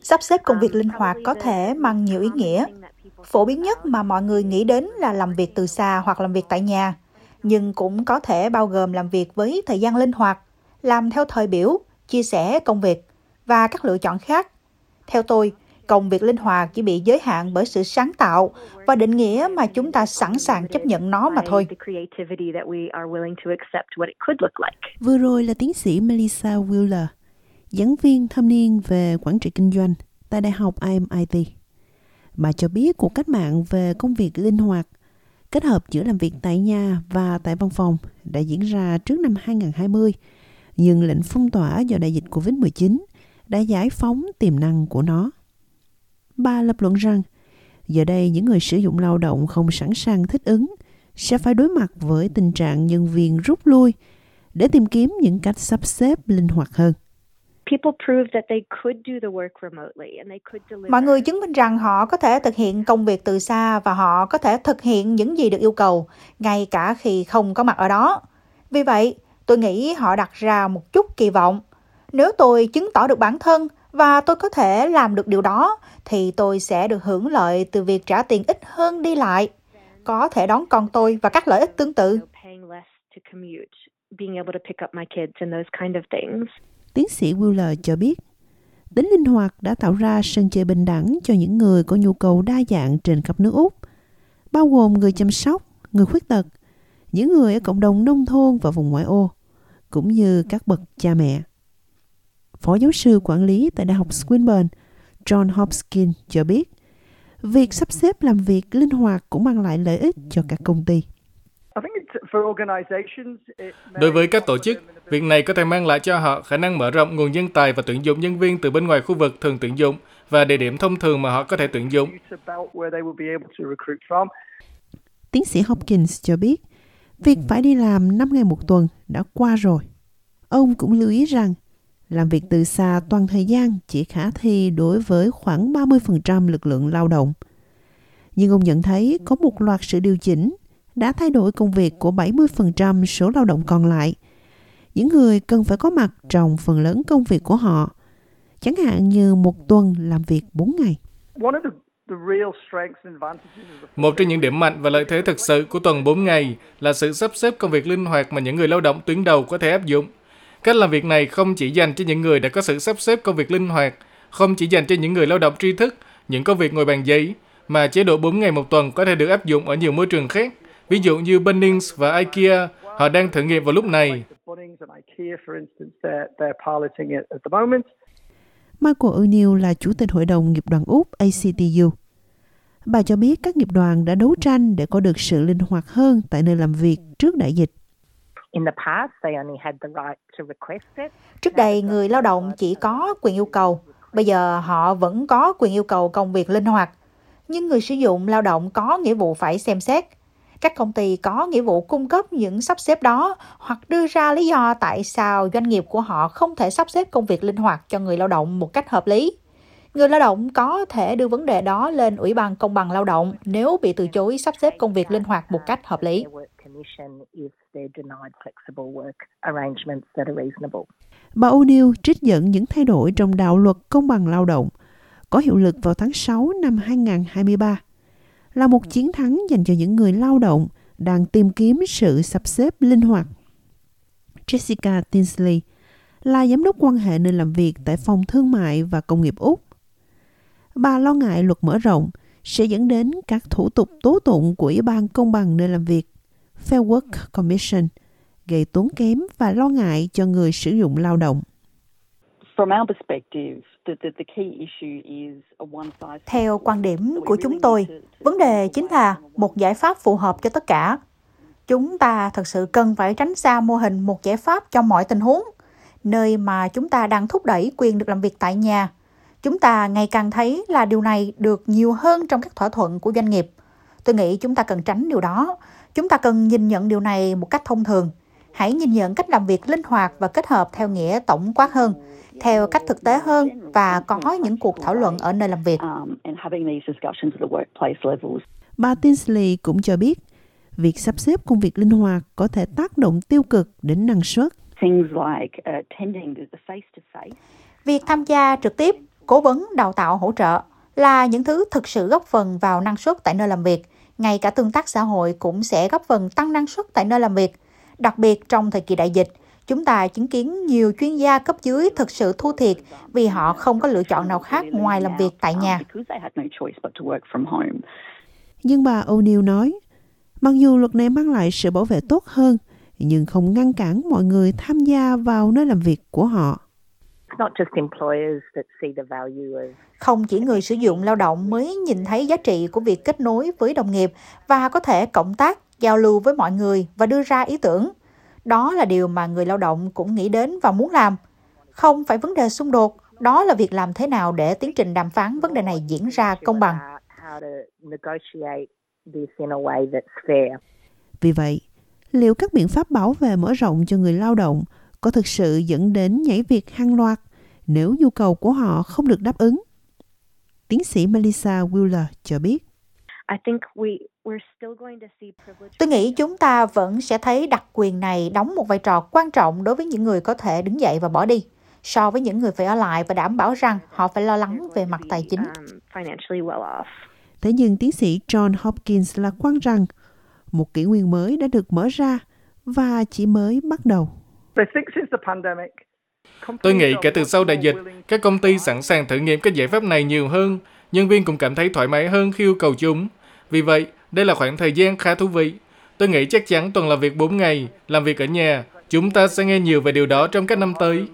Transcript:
Sắp xếp công việc linh hoạt có thể mang nhiều ý nghĩa. Phổ biến nhất mà mọi người nghĩ đến là làm việc từ xa hoặc làm việc tại nhà, nhưng cũng có thể bao gồm làm việc với thời gian linh hoạt, làm theo thời biểu, chia sẻ công việc và các lựa chọn khác. Theo tôi, công việc linh hoạt chỉ bị giới hạn bởi sự sáng tạo và định nghĩa mà chúng ta sẵn sàng chấp nhận nó mà thôi. Vừa rồi là tiến sĩ Melissa Wheeler, giảng viên thâm niên về quản trị kinh doanh tại Đại học IMIT. Bà cho biết cuộc cách mạng về công việc linh hoạt kết hợp giữa làm việc tại nhà và tại văn phòng đã diễn ra trước năm 2020, nhưng lệnh phong tỏa do đại dịch COVID-19 đã giải phóng tiềm năng của nó. Bà lập luận rằng, giờ đây những người sử dụng lao động không sẵn sàng thích ứng sẽ phải đối mặt với tình trạng nhân viên rút lui để tìm kiếm những cách sắp xếp linh hoạt hơn. Mọi người chứng minh rằng họ có thể thực hiện công việc từ xa và họ có thể thực hiện những gì được yêu cầu, ngay cả khi không có mặt ở đó. Vì vậy, tôi nghĩ họ đặt ra một chút kỳ vọng. Nếu tôi chứng tỏ được bản thân và tôi có thể làm được điều đó, thì tôi sẽ được hưởng lợi từ việc trả tiền ít hơn đi lại, có thể đón con tôi và các lợi ích tương tự. Tiến sĩ Wheeler cho biết, tính linh hoạt đã tạo ra sân chơi bình đẳng cho những người có nhu cầu đa dạng trên khắp nước Úc, bao gồm người chăm sóc, người khuyết tật, những người ở cộng đồng nông thôn và vùng ngoại ô, cũng như các bậc cha mẹ. Phó giáo sư quản lý tại Đại học Swinburne, John Hopkins cho biết, việc sắp xếp làm việc linh hoạt cũng mang lại lợi ích cho các công ty. Đối với các tổ chức, việc này có thể mang lại cho họ khả năng mở rộng nguồn nhân tài và tuyển dụng nhân viên từ bên ngoài khu vực thường tuyển dụng và địa điểm thông thường mà họ có thể tuyển dụng. Tiến sĩ Hopkins cho biết, việc phải đi làm 5 ngày một tuần đã qua rồi. Ông cũng lưu ý rằng, làm việc từ xa toàn thời gian chỉ khả thi đối với khoảng 30% lực lượng lao động. Nhưng ông nhận thấy có một loạt sự điều chỉnh đã thay đổi công việc của 70% số lao động còn lại. Những người cần phải có mặt trong phần lớn công việc của họ, chẳng hạn như một tuần làm việc 4 ngày. Một trong những điểm mạnh và lợi thế thực sự của tuần 4 ngày là sự sắp xếp công việc linh hoạt mà những người lao động tuyến đầu có thể áp dụng. Cách làm việc này không chỉ dành cho những người đã có sự sắp xếp công việc linh hoạt, không chỉ dành cho những người lao động tri thức, những công việc ngồi bàn giấy, mà chế độ 4 ngày một tuần có thể được áp dụng ở nhiều môi trường khác. Ví dụ như Bunnings và IKEA, họ đang thử nghiệm vào lúc này. Michael O'Neill là Chủ tịch Hội đồng Nghiệp đoàn Úc ACTU. Bà cho biết các nghiệp đoàn đã đấu tranh để có được sự linh hoạt hơn tại nơi làm việc trước đại dịch. Trước đây, người lao động chỉ có quyền yêu cầu. Bây giờ họ vẫn có quyền yêu cầu công việc linh hoạt. Nhưng người sử dụng lao động có nghĩa vụ phải xem xét. Các công ty có nghĩa vụ cung cấp những sắp xếp đó hoặc đưa ra lý do tại sao doanh nghiệp của họ không thể sắp xếp công việc linh hoạt cho người lao động một cách hợp lý. Người lao động có thể đưa vấn đề đó lên Ủy ban Công bằng Lao động nếu bị từ chối sắp xếp công việc linh hoạt một cách hợp lý. Bà O'Neill trích dẫn những thay đổi trong đạo luật công bằng lao động, có hiệu lực vào tháng 6 năm 2023 là một chiến thắng dành cho những người lao động đang tìm kiếm sự sắp xếp linh hoạt. Jessica Tinsley là giám đốc quan hệ nơi làm việc tại phòng thương mại và công nghiệp Úc. Bà lo ngại luật mở rộng sẽ dẫn đến các thủ tục tố tụng của Ủy ban Công bằng nơi làm việc, Fair Work Commission, gây tốn kém và lo ngại cho người sử dụng lao động. Theo quan điểm của chúng tôi, vấn đề chính là một giải pháp phù hợp cho tất cả. Chúng ta thật sự cần phải tránh xa mô hình một giải pháp cho mọi tình huống, nơi mà chúng ta đang thúc đẩy quyền được làm việc tại nhà. Chúng ta ngày càng thấy là điều này được nhiều hơn trong các thỏa thuận của doanh nghiệp. Tôi nghĩ chúng ta cần tránh điều đó. Chúng ta cần nhìn nhận điều này một cách thông thường. Hãy nhìn nhận cách làm việc linh hoạt và kết hợp theo nghĩa tổng quát hơn theo cách thực tế hơn và có những cuộc thảo luận ở nơi làm việc. Bà Tinsley cũng cho biết, việc sắp xếp công việc linh hoạt có thể tác động tiêu cực đến năng suất Việc tham gia trực tiếp, cố vấn, đào tạo, hỗ trợ là những thứ thực sự góp phần vào năng suất tại nơi làm việc. Ngay cả tương tác xã hội cũng sẽ góp phần tăng năng suất tại nơi làm việc. Đặc biệt trong thời kỳ đại dịch, chúng ta chứng kiến nhiều chuyên gia cấp dưới thực sự thua thiệt vì họ không có lựa chọn nào khác ngoài làm việc tại nhà. Nhưng bà O'Neill nói, mặc dù luật này mang lại sự bảo vệ tốt hơn, nhưng không ngăn cản mọi người tham gia vào nơi làm việc của họ. Không chỉ người sử dụng lao động mới nhìn thấy giá trị của việc kết nối với đồng nghiệp và có thể cộng tác, giao lưu với mọi người và đưa ra ý tưởng. Đó là điều mà người lao động cũng nghĩ đến và muốn làm. Không phải vấn đề xung đột, đó là việc làm thế nào để tiến trình đàm phán vấn đề này diễn ra công bằng. Vì vậy, liệu các biện pháp bảo vệ mở rộng cho người lao động có thực sự dẫn đến nhảy việc hàng loạt nếu nhu cầu của họ không được đáp ứng? Tiến sĩ Melissa Wheeler cho biết. Tôi nghĩ chúng ta vẫn sẽ thấy đặc quyền này đóng một vai trò quan trọng đối với những người có thể đứng dậy và bỏ đi, so với những người phải ở lại và đảm bảo rằng họ phải lo lắng về mặt tài chính. Um, Thế nhưng tiến sĩ John Hopkins lạc quan rằng một kỷ nguyên mới đã được mở ra và chỉ mới bắt đầu. Tôi nghĩ kể từ sau đại dịch, các công ty sẵn sàng thử nghiệm các giải pháp này nhiều hơn. Nhân viên cũng cảm thấy thoải mái hơn khi yêu cầu chúng. Vì vậy, đây là khoảng thời gian khá thú vị. Tôi nghĩ chắc chắn tuần làm việc 4 ngày, làm việc ở nhà. Chúng ta sẽ nghe nhiều về điều đó trong các năm tới.